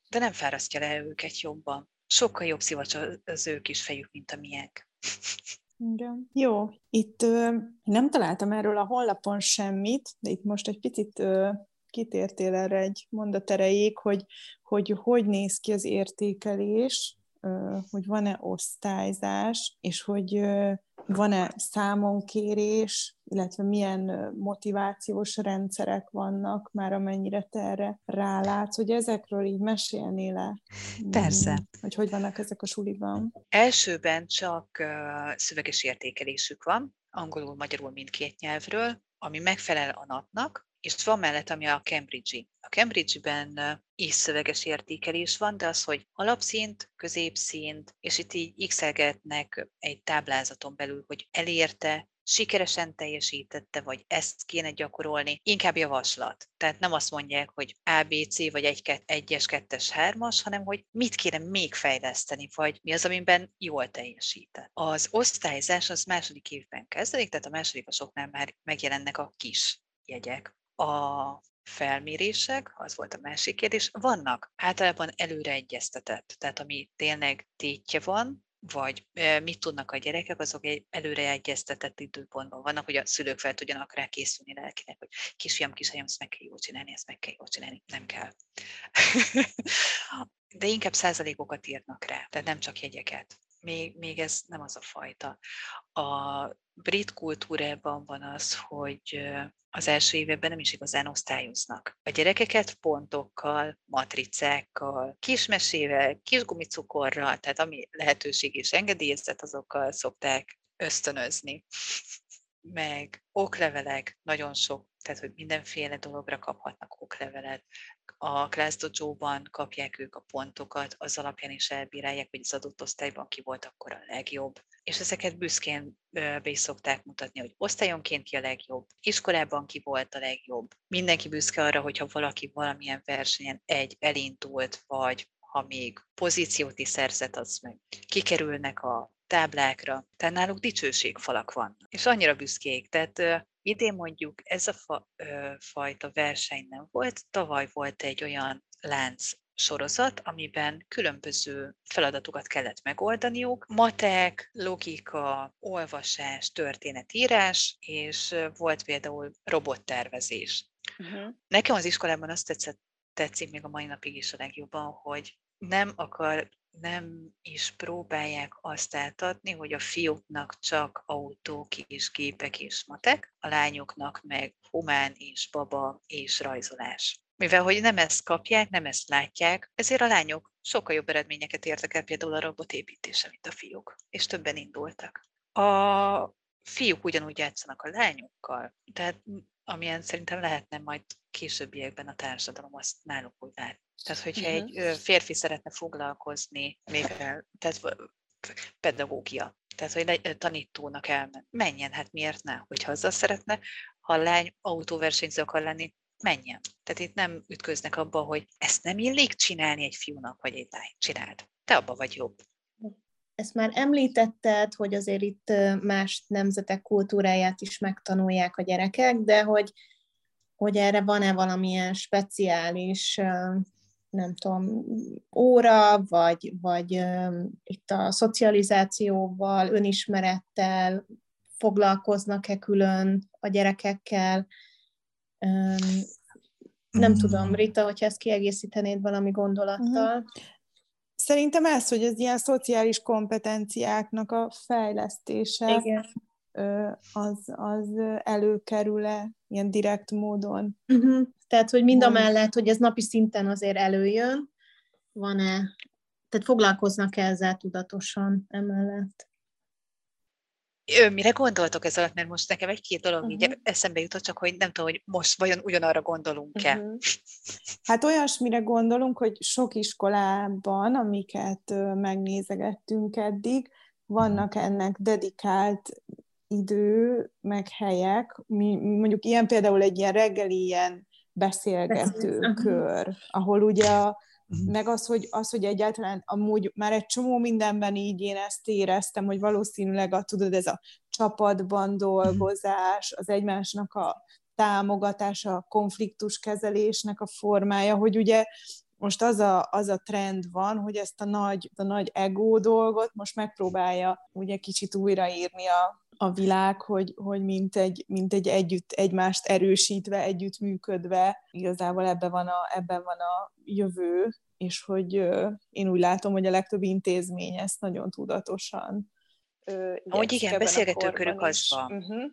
de nem fárasztja le őket jobban. Sokkal jobb szivacs az ők is fejük, mint a miénk. Igen. Jó, itt ö, nem találtam erről a honlapon semmit, de itt most egy picit ö, kitértél erre egy mondat erejéig, hogy, hogy hogy néz ki az értékelés, ö, hogy van-e osztályzás, és hogy ö, van-e számonkérés, illetve milyen motivációs rendszerek vannak, már amennyire te erre rálátsz, hogy ezekről így mesélnél le? Persze. Mm, hogy hogy vannak ezek a suliban? Elsőben csak szöveges értékelésük van, angolul, magyarul mindkét nyelvről, ami megfelel a napnak, és van mellett, ami a Cambridge-i. A Cambridge-ben is értékelés van, de az, hogy alapszint, középszint, és itt így x egy táblázaton belül, hogy elérte, sikeresen teljesítette, vagy ezt kéne gyakorolni, inkább javaslat. Tehát nem azt mondják, hogy ABC, vagy 1, 1-es, 2-es, 3-as, hanem hogy mit kéne még fejleszteni, vagy mi az, amiben jól teljesített. Az osztályzás az második évben kezdődik, tehát a másodikosoknál már megjelennek a kis jegyek a felmérések, az volt a másik kérdés, vannak általában előre egyeztetett, tehát ami tényleg tétje van, vagy mit tudnak a gyerekek, azok egy előre egyeztetett időpontban vannak, hogy a szülők fel tudjanak rá készülni lelkinek, hogy kisfiam, kisfiam, ezt meg kell jól csinálni, ezt meg kell jól csinálni, nem kell. De inkább százalékokat írnak rá, tehát nem csak jegyeket. Még, még ez nem az a fajta. A brit kultúrában van az, hogy az első években nem is igazán osztályoznak. A gyerekeket pontokkal, matricákkal, kismesével, kis gumicukorral, tehát ami lehetőség és engedélyezett, azokkal szokták ösztönözni. Meg oklevelek, nagyon sok, tehát hogy mindenféle dologra kaphatnak oklevelet, a Classdojo-ban kapják ők a pontokat, az alapján is elbírálják, hogy az adott osztályban ki volt akkor a legjobb. És ezeket büszkén be is szokták mutatni, hogy osztályonként ki a legjobb, iskolában ki volt a legjobb. Mindenki büszke arra, hogyha valaki valamilyen versenyen egy elindult, vagy ha még pozíciót is szerzett, az meg kikerülnek a táblákra, tehát náluk dicsőségfalak van, és annyira büszkék, tehát Idén mondjuk ez a fa, ö, fajta verseny nem volt, tavaly volt egy olyan lánc sorozat, amiben különböző feladatokat kellett megoldaniuk. Matek, logika, olvasás, történetírás, és volt például robottervezés. Uh-huh. Nekem az iskolában azt tetszett, tetszik még a mai napig is a legjobban, hogy nem akar nem is próbálják azt átadni, hogy a fiúknak csak autók és gépek és matek, a lányoknak meg humán és baba és rajzolás. Mivel hogy nem ezt kapják, nem ezt látják, ezért a lányok sokkal jobb eredményeket értek el például a robotépítése, mint a fiúk, és többen indultak. A fiúk ugyanúgy játszanak a lányokkal, tehát amilyen szerintem lehetne majd későbbiekben a társadalom azt náluk úgy lát. Tehát, hogyha uh-huh. egy férfi szeretne foglalkozni, mivel, tehát pedagógia, tehát, hogy tanítónak elmen, menjen, hát miért ne, hogyha azzal szeretne, ha a lány autóversenyző akar lenni, menjen. Tehát itt nem ütköznek abba, hogy ezt nem illik csinálni egy fiúnak, vagy egy lány. Csináld. Te abba vagy jobb. Ezt már említetted, hogy azért itt más nemzetek kultúráját is megtanulják a gyerekek, de hogy, hogy erre van-e valamilyen speciális nem tudom, óra, vagy, vagy itt a szocializációval, önismerettel foglalkoznak-e külön a gyerekekkel. Nem mm. tudom, Rita, hogyha ezt kiegészítenéd valami gondolattal. Uh-huh. Szerintem ez, hogy az ilyen szociális kompetenciáknak a fejlesztése Igen. Az, az előkerül-e ilyen direkt módon. Uh-huh. Tehát, hogy mind a mellett, hogy ez napi szinten azért előjön, van-e, tehát foglalkoznak -e ezzel tudatosan emellett? Ő, mire gondoltok ez alatt? Mert most nekem egy-két dolog uh-huh. így eszembe jutott, csak hogy nem tudom, hogy most vajon ugyanarra gondolunk-e. Uh-huh. Hát olyasmire gondolunk, hogy sok iskolában, amiket megnézegettünk eddig, vannak ennek dedikált idő, meg helyek, mi, mondjuk ilyen például egy ilyen reggeli ilyen beszélgető Beszél. kör, ahol ugye a, mhm. meg az hogy, az, hogy egyáltalán amúgy már egy csomó mindenben így én ezt éreztem, hogy valószínűleg a, tudod, ez a csapatban mhm. dolgozás, az egymásnak a támogatása, a konfliktuskezelésnek a formája, hogy ugye most az a, az a trend van, hogy ezt a nagy, a nagy ego dolgot most megpróbálja ugye kicsit újraírni a, a világ, hogy, hogy mint, egy, mint egy együtt, egymást erősítve, együtt működve, igazából ebben van a, ebben van a jövő, és hogy én úgy látom, hogy a legtöbb intézmény ezt nagyon tudatosan Ahogy igen, beszélgetőkörök az van. Uh-huh.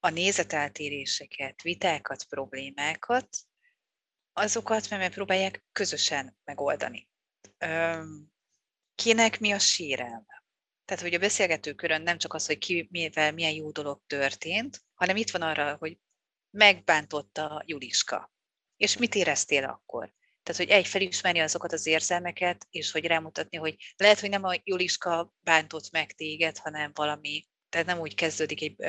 A nézeteltéréseket, vitákat, problémákat, azokat meg megpróbálják közösen megoldani. Kinek mi a sérelme? Tehát, hogy a beszélgető körön nem csak az, hogy ki, mivel milyen jó dolog történt, hanem itt van arra, hogy megbántotta Juliska. És mit éreztél akkor? Tehát, hogy egy felismerni azokat az érzelmeket, és hogy rámutatni, hogy lehet, hogy nem a Juliska bántott meg téged, hanem valami, tehát nem úgy kezdődik,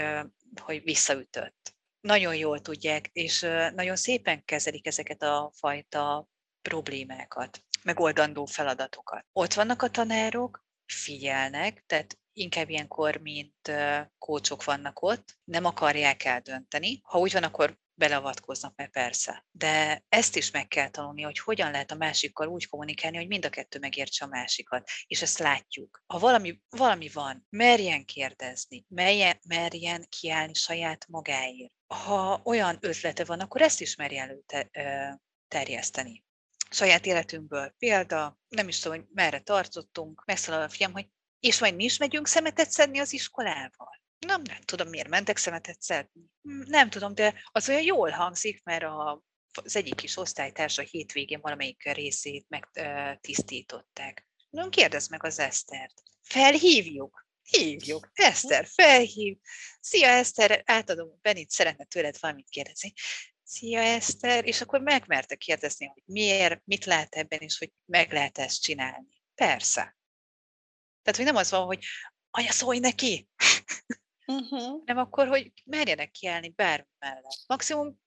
hogy visszaütött. Nagyon jól tudják, és nagyon szépen kezelik ezeket a fajta problémákat, megoldandó feladatokat. Ott vannak a tanárok, figyelnek, tehát inkább ilyenkor, mint kócsok vannak ott, nem akarják eldönteni. Ha úgy van, akkor beleavatkoznak, mert persze. De ezt is meg kell tanulni, hogy hogyan lehet a másikkal úgy kommunikálni, hogy mind a kettő megértse a másikat. És ezt látjuk. Ha valami, valami van, merjen kérdezni, merjen, merjen kiállni saját magáért. Ha olyan ötlete van, akkor ezt is merjen előte, terjeszteni saját életünkből. Példa, nem is tudom, hogy merre tartottunk, megszalad a fiam, hogy és majd mi is megyünk szemetet szedni az iskolával. Nem, nem tudom, miért mentek szemetet szedni. Nem tudom, de az olyan jól hangzik, mert a, az egyik kis osztálytárs a hétvégén valamelyik részét megtisztították. Nem kérdezd meg az Esztert. Felhívjuk. Hívjuk. Eszter, felhív. Szia, Eszter, átadom, Benit szeretne tőled valamit kérdezni. Szia, Eszter, és akkor megmerte kérdezni, hogy miért, mit lát ebben, és hogy meg lehet ezt csinálni. Persze. Tehát, hogy nem az van, hogy anya, szólj neki! Uh-huh. nem akkor, hogy merjenek kiállni bármi mellett. Maximum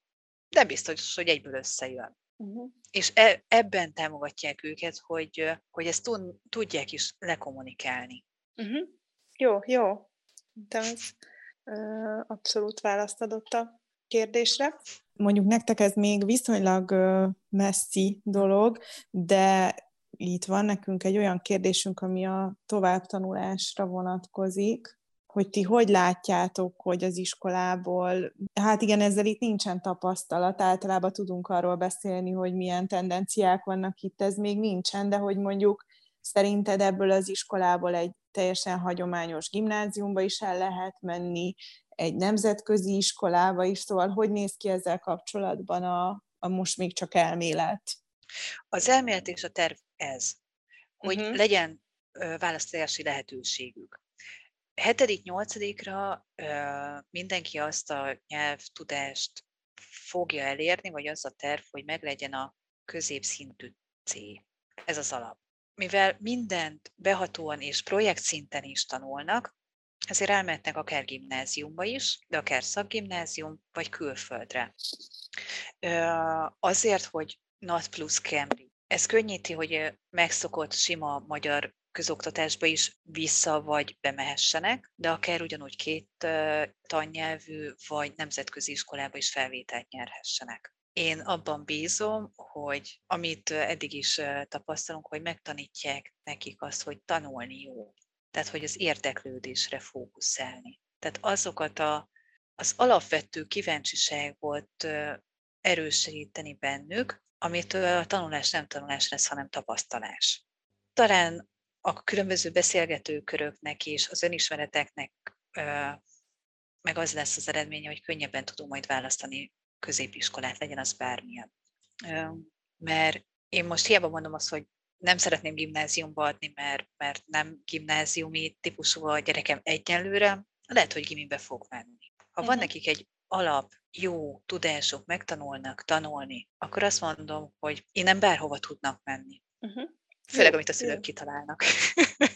nem biztos, hogy egyből összejön. Uh-huh. És e, ebben támogatják őket, hogy, hogy ezt tudják is lekommunikálni. Uh-huh. Jó, jó. De ez uh, abszolút választ adott a kérdésre. Mondjuk nektek ez még viszonylag messzi dolog, de itt van nekünk egy olyan kérdésünk, ami a továbbtanulásra vonatkozik, hogy ti hogy látjátok, hogy az iskolából, hát igen, ezzel itt nincsen tapasztalat, általában tudunk arról beszélni, hogy milyen tendenciák vannak itt, ez még nincsen, de hogy mondjuk szerinted ebből az iskolából egy teljesen hagyományos gimnáziumba is el lehet menni, egy nemzetközi iskolába is, szóval hogy néz ki ezzel kapcsolatban a, a most még csak elmélet? Az elmélet és a terv ez, hogy uh-huh. legyen választási lehetőségük. Hetedik, nyolcadikra mindenki azt a nyelvtudást fogja elérni, vagy az a terv, hogy meglegyen a középszintű C. Ez az alap. Mivel mindent behatóan és projekt szinten is tanulnak, ezért elmehetnek akár gimnáziumba is, de akár szakgimnázium, vagy külföldre. Azért, hogy NAT plusz Cambridge. Ez könnyíti, hogy megszokott sima magyar közoktatásba is vissza vagy bemehessenek, de akár ugyanúgy két tannyelvű vagy nemzetközi iskolába is felvételt nyerhessenek. Én abban bízom, hogy amit eddig is tapasztalunk, hogy megtanítják nekik azt, hogy tanulni jó. Tehát, hogy az érdeklődésre fókuszálni. Tehát azokat a, az alapvető kíváncsiságot erősíteni bennük, amitől a tanulás nem tanulás lesz, hanem tapasztalás. Talán a különböző beszélgetőköröknek és az önismereteknek meg az lesz az eredménye, hogy könnyebben tudom majd választani középiskolát, legyen az bármilyen. Mert én most hiába mondom azt, hogy nem szeretném gimnáziumba adni, mert, mert nem gimnáziumi típusú a gyerekem egyenlőre, lehet, hogy gimibe fog menni. Ha van nekik egy alap, jó tudások, megtanulnak tanulni, akkor azt mondom, hogy innen bárhova tudnak menni. Uh-huh. Főleg, amit a szülők jó. kitalálnak.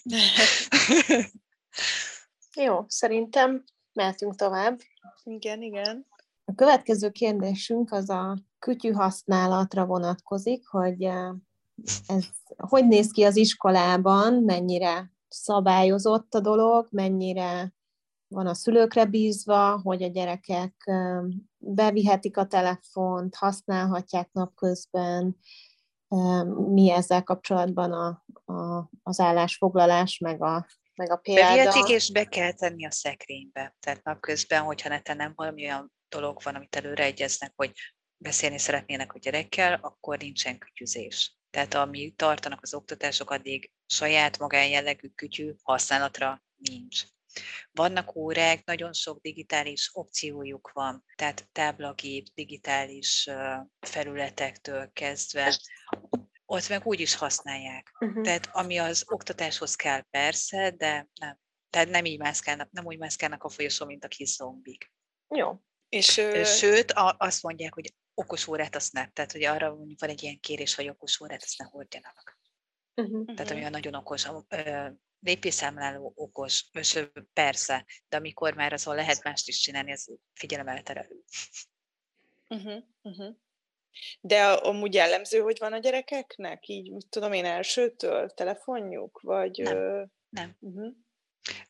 jó, szerintem mehetünk tovább. Igen, igen. A következő kérdésünk az a kütyű használatra vonatkozik, hogy eh, ez hogy néz ki az iskolában, mennyire szabályozott a dolog, mennyire van a szülőkre bízva, hogy a gyerekek bevihetik a telefont, használhatják napközben, mi ezzel kapcsolatban a, a, az állásfoglalás, meg a, meg a példa. Bevihetik, és be kell tenni a szekrénybe. Tehát napközben, hogyha neten nem valami olyan dolog van, amit előre egyeznek, hogy beszélni szeretnének a gyerekkel, akkor nincsen kütyüzés. Tehát ami tartanak az oktatások, addig saját magánjellegű kütyű használatra nincs. Vannak órák, nagyon sok digitális opciójuk van, tehát táblagép, digitális felületektől kezdve, ott meg úgy is használják. Uh-huh. Tehát ami az oktatáshoz kell persze, de nem. Tehát nem így mászkálnak, nem úgy mászkálnak a folyosó, mint a kis zombik. Jó. És. Sőt, a, azt mondják, hogy okos órát azt nem. Tehát, hogy arra van egy ilyen kérés, hogy okos órát azt ne hordjanak. Uh-huh. Tehát, ami a nagyon okos, lépészámláló okos, és persze, de amikor már azon lehet mást is csinálni, az figyelemelterelő. Uh-huh, uh-huh. De amúgy jellemző, hogy van a gyerekeknek? Így, mit tudom én, elsőtől telefonjuk? Vagy, nem. nem. Uh-huh.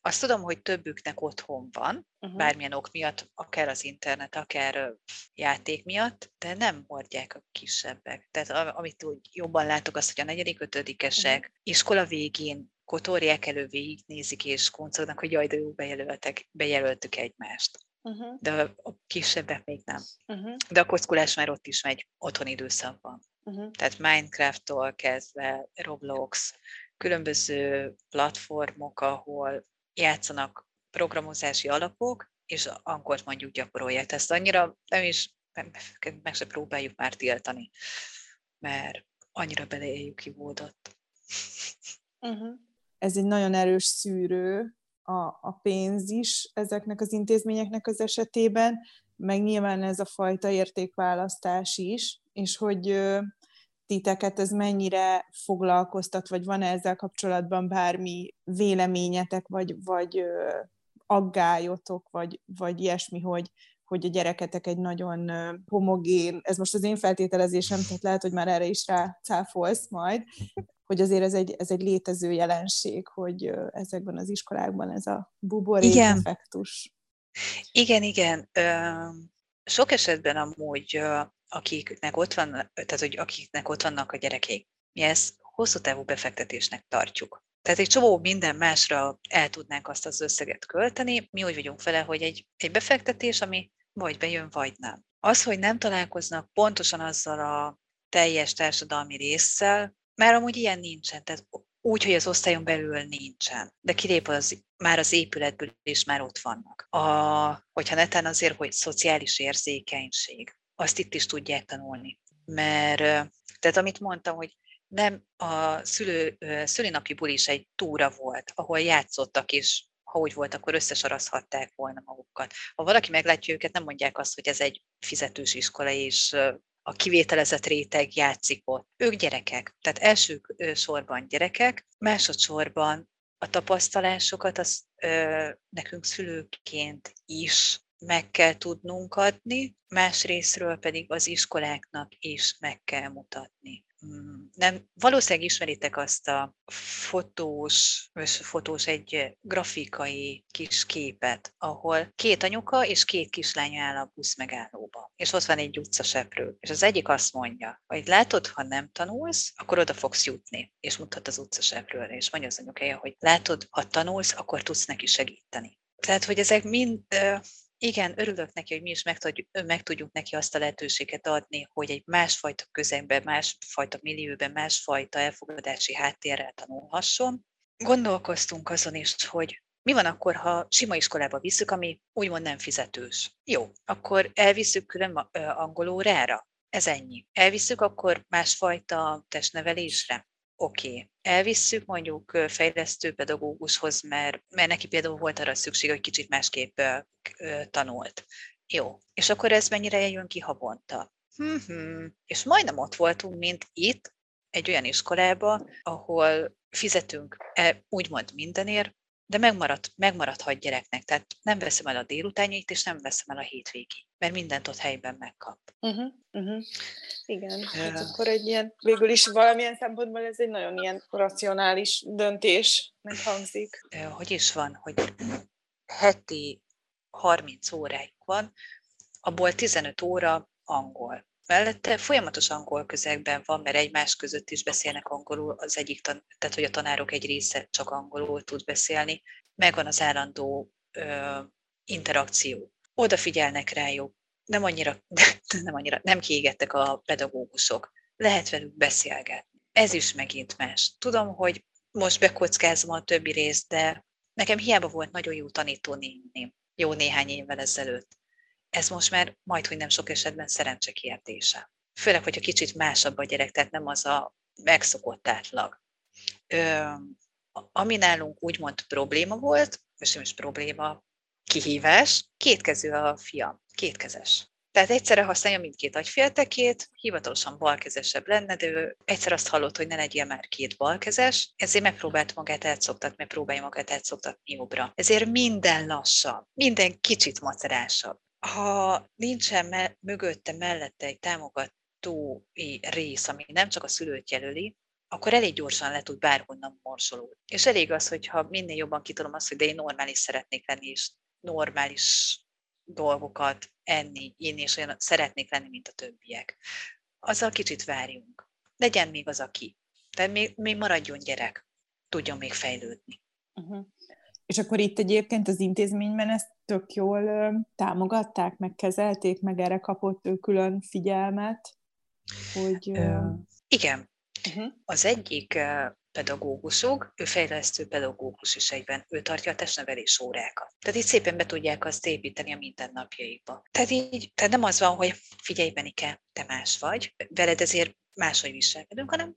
Azt tudom, hogy többüknek otthon van, uh-huh. bármilyen ok miatt, akár az internet, akár játék miatt, de nem hordják a kisebbek. Tehát amit úgy jobban látok, az, hogy a negyedik, ötödikesek uh-huh. iskola végén kotorják elő, végignézik és koncognak, hogy jaj, de jó, bejelöltek, bejelöltük egymást. Uh-huh. De a kisebbek még nem. Uh-huh. De a kockulás már ott is megy otthon időszakban. Uh-huh. Tehát Minecraft-tól kezdve Roblox, különböző platformok, ahol játszanak programozási alapok, és angolt mondjuk gyakorolják. Ezt annyira nem is, meg se próbáljuk már tiltani, mert annyira beleéljük kivódott. Uh-huh. Ez egy nagyon erős szűrő, a, a pénz is ezeknek az intézményeknek az esetében, meg nyilván ez a fajta értékválasztás is, és hogy titeket ez mennyire foglalkoztat, vagy van-e ezzel kapcsolatban bármi véleményetek, vagy, vagy aggályotok, vagy, vagy ilyesmi, hogy, hogy a gyereketek egy nagyon homogén, ez most az én feltételezésem, tehát lehet, hogy már erre is rácáfolsz majd, hogy azért ez egy, ez egy létező jelenség, hogy ezekben az iskolákban ez a buborék igen. effektus. Igen, igen. Sok esetben amúgy akiknek ott van, tehát hogy akiknek ott vannak a gyerekeik, mi ezt hosszú távú befektetésnek tartjuk. Tehát egy csomó minden másra el tudnánk azt az összeget költeni, mi úgy vagyunk vele, hogy egy, egy befektetés, ami vagy bejön, vagy nem. Az, hogy nem találkoznak pontosan azzal a teljes társadalmi résszel, már amúgy ilyen nincsen, tehát úgy, hogy az osztályon belül nincsen, de kilép az, már az épületből is már ott vannak. A, hogyha netán azért, hogy szociális érzékenység, azt itt is tudják tanulni. Mert, tehát amit mondtam, hogy nem a szülő, szülinapi buli is egy túra volt, ahol játszottak, és ha úgy volt, akkor összesarazhatták volna magukat. Ha valaki meglátja őket, nem mondják azt, hogy ez egy fizetős iskola, és a kivételezett réteg játszik ott. Ők gyerekek, tehát első sorban gyerekek, másodszorban a tapasztalásokat az ö, nekünk szülőként is meg kell tudnunk adni, másrésztről pedig az iskoláknak is meg kell mutatni. Hmm, nem, valószínűleg ismeritek azt a fotós, fotós egy grafikai kis képet, ahol két anyuka és két kislány áll a busz megállóba, és ott van egy utcaseprő, és az egyik azt mondja, hogy látod, ha nem tanulsz, akkor oda fogsz jutni, és mutat az utcaseprőre, és mondja az anyukája, hogy látod, ha tanulsz, akkor tudsz neki segíteni. Tehát, hogy ezek mind igen, örülök neki, hogy mi is meg, meg tudjuk neki azt a lehetőséget adni, hogy egy másfajta közegben, másfajta millióben, másfajta elfogadási háttérrel tanulhasson. Gondolkoztunk azon is, hogy mi van akkor, ha sima iskolába visszük, ami úgymond nem fizetős? Jó, akkor elviszük külön angolórára? Ez ennyi. Elviszük akkor másfajta testnevelésre? Oké, okay. elvisszük mondjuk fejlesztő pedagógushoz, mert, mert neki például volt arra szükség, hogy kicsit másképp tanult. Jó, és akkor ez mennyire jön ki havonta? Hmm, és majdnem ott voltunk, mint itt, egy olyan iskolába, ahol fizetünk e, úgymond mindenért, de megmarad, megmaradhat gyereknek. Tehát nem veszem el a délutánjait, és nem veszem el a hétvégét, mert mindent ott helyben megkap. Uh-huh, uh-huh. Igen, uh, hát akkor egy ilyen, végül is valamilyen szempontból ez egy nagyon ilyen racionális döntésnek hangzik. Uh, hogy is van, hogy heti 30 óráig van, abból 15 óra angol mellette folyamatos angol közegben van, mert egymás között is beszélnek angolul, az egyik, tan- tehát hogy a tanárok egy része csak angolul tud beszélni, megvan az állandó ö, interakció. Odafigyelnek rájuk, nem annyira, nem annyira, nem kiégettek a pedagógusok, lehet velük beszélgetni. Ez is megint más. Tudom, hogy most bekockázom a többi részt, de nekem hiába volt nagyon jó tanító jó néhány évvel ezelőtt ez most már majd, hogy nem sok esetben szerencse kérdése. Főleg, hogyha kicsit másabb a gyerek, tehát nem az a megszokott átlag. Ö, ami nálunk úgymond probléma volt, és nem is probléma, kihívás, kétkező a fiam, kétkezes. Tehát egyszerre használja mindkét agyféltekét, hivatalosan balkezesebb lenne, de ő egyszer azt hallott, hogy ne legyen már két balkezes, ezért megpróbált magát elszoktatni, meg próbálja magát elszoktatni jobbra. Ezért minden lassabb, minden kicsit macerásabb ha nincsen me- mögötte, mellette egy támogatói rész, ami nem csak a szülőt jelöli, akkor elég gyorsan le tud bárhonnan morsolódni. És elég az, hogyha minél jobban kitolom azt, hogy de én normális szeretnék lenni, és normális dolgokat enni, inni, és olyan szeretnék lenni, mint a többiek. Azzal kicsit várjunk. Legyen még az, aki. Tehát még, még maradjon gyerek, tudjon még fejlődni. Uh-huh. És akkor itt egyébként az intézményben ezt tök jól támogatták, meg kezelték, meg erre kapott ő külön figyelmet, hogy... Igen. Uh-huh. Az egyik pedagógusok, ő fejlesztő pedagógus is egyben, ő tartja a testnevelés órákat. Tehát így szépen be tudják azt építeni a mindennapjaikba. Tehát így, tehát nem az van, hogy figyelj, Benike, te más vagy, veled ezért máshogy viselkedünk, hanem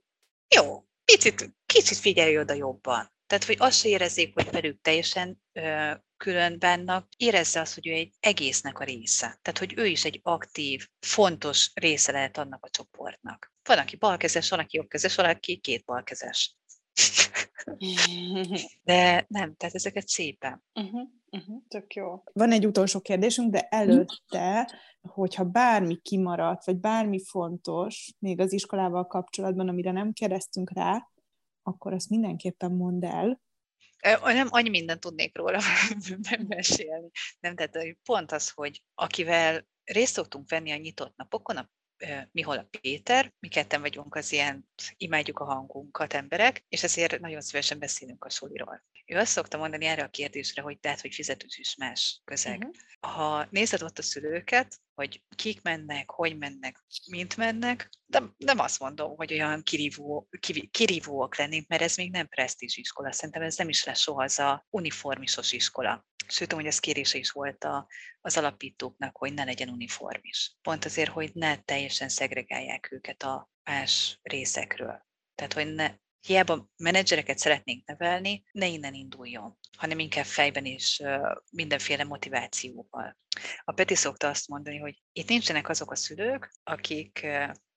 jó, picit, kicsit figyelj oda jobban. Tehát, hogy azt se érezzék, hogy velük teljesen ö, külön bennak, érezze azt, hogy ő egy egésznek a része. Tehát, hogy ő is egy aktív, fontos része lehet annak a csoportnak. Van, aki balkezes, van, aki jobbkezes, van, aki két balkezes. De nem, tehát ezeket szépen. Uh-huh, uh-huh, tök jó. Van egy utolsó kérdésünk, de előtte, hogyha bármi kimaradt, vagy bármi fontos, még az iskolával kapcsolatban, amire nem kérdeztünk rá, akkor azt mindenképpen mondd el. Nem, annyi mindent tudnék róla mesélni. Nem, tehát pont az, hogy akivel részt szoktunk venni a nyitott napokon, a Mihol a Péter, mi ketten vagyunk az ilyen, imádjuk a hangunkat emberek, és ezért nagyon szívesen beszélünk a soliról. Ő azt szokta mondani erre a kérdésre, hogy tehát, hogy fizetős is más közeg. Uh-huh. Ha nézed ott a szülőket, hogy kik mennek, hogy mennek, mint mennek, de nem azt mondom, hogy olyan kirívó, kirívóak lennénk, mert ez még nem presztízs iskola. Szerintem ez nem is lesz soha az a uniformisos iskola. Sőt, hogy ez kérése is volt a, az alapítóknak, hogy ne legyen uniformis. Pont azért, hogy ne teljesen szegregálják őket a más részekről. Tehát, hogy ne, hiába menedzsereket szeretnénk nevelni, ne innen induljon, hanem inkább fejben is mindenféle motivációval. A Peti szokta azt mondani, hogy itt nincsenek azok a szülők, akik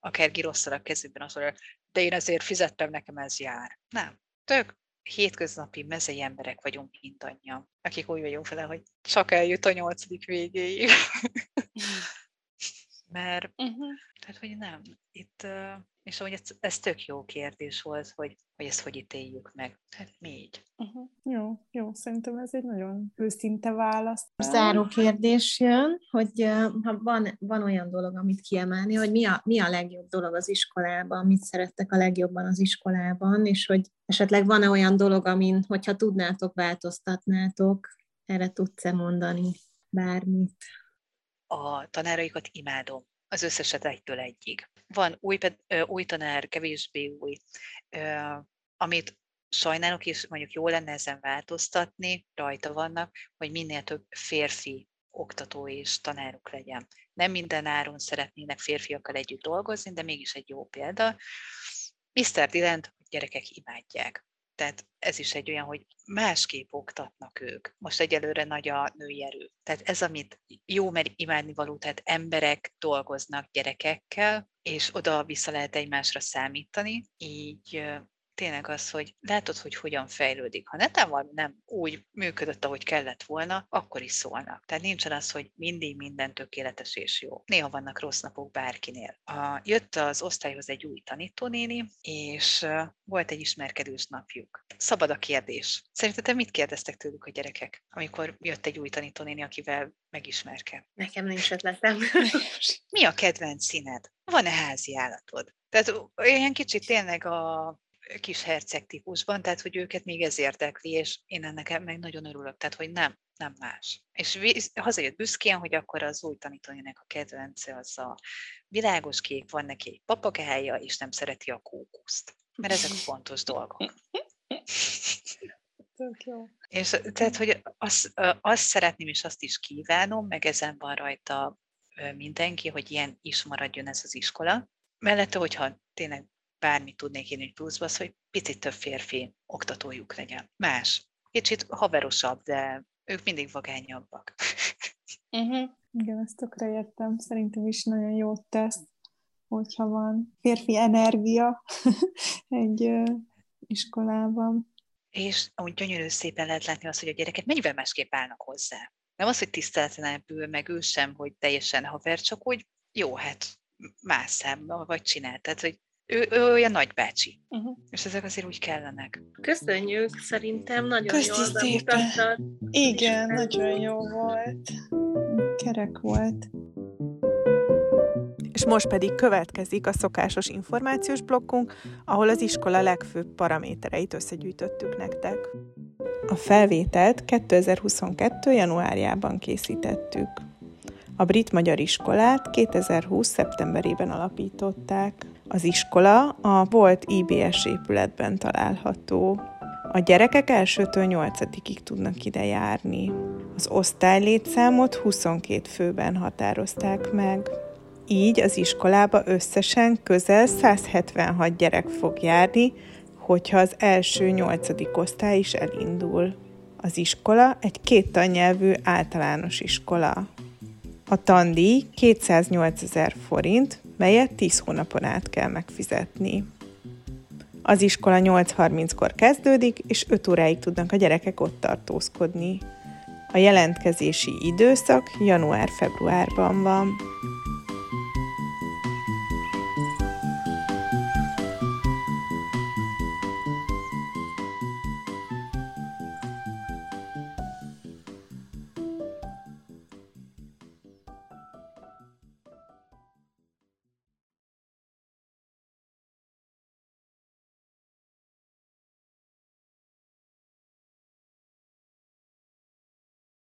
akár girosszal a kezükben azt mondják, de én azért fizettem, nekem ez jár. Nem. Tök hétköznapi mezei emberek vagyunk mindannyian, akik úgy vagyunk vele, hogy csak eljut a nyolcadik végéig. Mert, uh-huh. tehát, hogy nem, itt, és ahogy ez, ez tök jó kérdés volt, hogy, hogy ezt hogy ítéljük meg. Hát mi így. Uh-huh. Jó, jó, szerintem ez egy nagyon őszinte válasz. Záró kérdés jön, hogy ha van, van olyan dolog, amit kiemelni, hogy mi a, mi a legjobb dolog az iskolában, mit szerettek a legjobban az iskolában, és hogy esetleg van-e olyan dolog, amin, hogyha tudnátok, változtatnátok, erre tudsz-e mondani bármit? A tanáraikat imádom az összeset egytől egyig. Van új, új tanár, kevésbé új, amit sajnálok, és mondjuk jó lenne ezen változtatni, rajta vannak, hogy minél több férfi oktató és tanáruk legyen. Nem minden áron szeretnének férfiakkal együtt dolgozni, de mégis egy jó példa. Mr. Dylan gyerekek imádják. Tehát ez is egy olyan, hogy másképp oktatnak ők. Most egyelőre nagy a női erő. Tehát ez, amit jó mert imádni való, tehát emberek dolgoznak gyerekekkel, és oda vissza lehet egymásra számítani, így tényleg az, hogy látod, hogy hogyan fejlődik. Ha netán valami nem úgy működött, ahogy kellett volna, akkor is szólnak. Tehát nincsen az, hogy mindig minden tökéletes és jó. Néha vannak rossz napok bárkinél. A, jött az osztályhoz egy új tanítónéni, és volt egy ismerkedős napjuk. Szabad a kérdés. Szerinted mit kérdeztek tőlük a gyerekek, amikor jött egy új tanítónéni, akivel megismerke? Nekem nincs ötletem. Mi a kedvenc színed? Van-e házi állatod? Tehát olyan kicsit tényleg a kis herceg típusban, tehát hogy őket még ez érdekli, és én ennek meg nagyon örülök, tehát hogy nem, nem más. És hazajött büszkén, hogy akkor az új tanítójának a kedvence az a világos kék, van neki egy papagája, és nem szereti a kókuszt. Mert ezek fontos dolgok. És tehát, hogy azt, azt szeretném, és azt is kívánom, meg ezen van rajta mindenki, hogy ilyen is maradjon ez az iskola. Mellette, hogyha tényleg bármit tudnék én egy pluszba, az, hogy picit több férfi oktatójuk legyen. Más. Kicsit haverosabb, de ők mindig vagányabbak. Uh-huh. Igen, ezt tökre értem. Szerintem is nagyon jót tesz, hogyha van férfi energia egy iskolában. És úgy gyönyörű szépen lehet látni azt, hogy a gyerekek mennyivel másképp állnak hozzá. Nem az, hogy tiszteletlenül, meg ő sem, hogy teljesen haver, csak úgy jó, hát más szám, vagy csinál. Tehát, hogy ő, ő olyan nagybácsi. Uh-huh. És ezek azért úgy kellenek. Köszönjük, szerintem nagyon Köszi jól bemutattad. Igen, nagyon jó volt. Kerek volt. És most pedig következik a szokásos információs blokkunk, ahol az iskola legfőbb paramétereit összegyűjtöttük nektek. A felvételt 2022. januárjában készítettük. A brit-magyar iskolát 2020. szeptemberében alapították. Az iskola a volt IBS épületben található. A gyerekek elsőtől 8 tudnak ide járni. Az osztálylétszámot 22 főben határozták meg. Így az iskolába összesen közel 176 gyerek fog járni, hogyha az első nyolcadik osztály is elindul. Az iskola egy két tannyelvű általános iskola. A tandíj 208 ezer forint, melyet 10 hónapon át kell megfizetni. Az iskola 8.30-kor kezdődik, és 5 óráig tudnak a gyerekek ott tartózkodni. A jelentkezési időszak január-februárban van.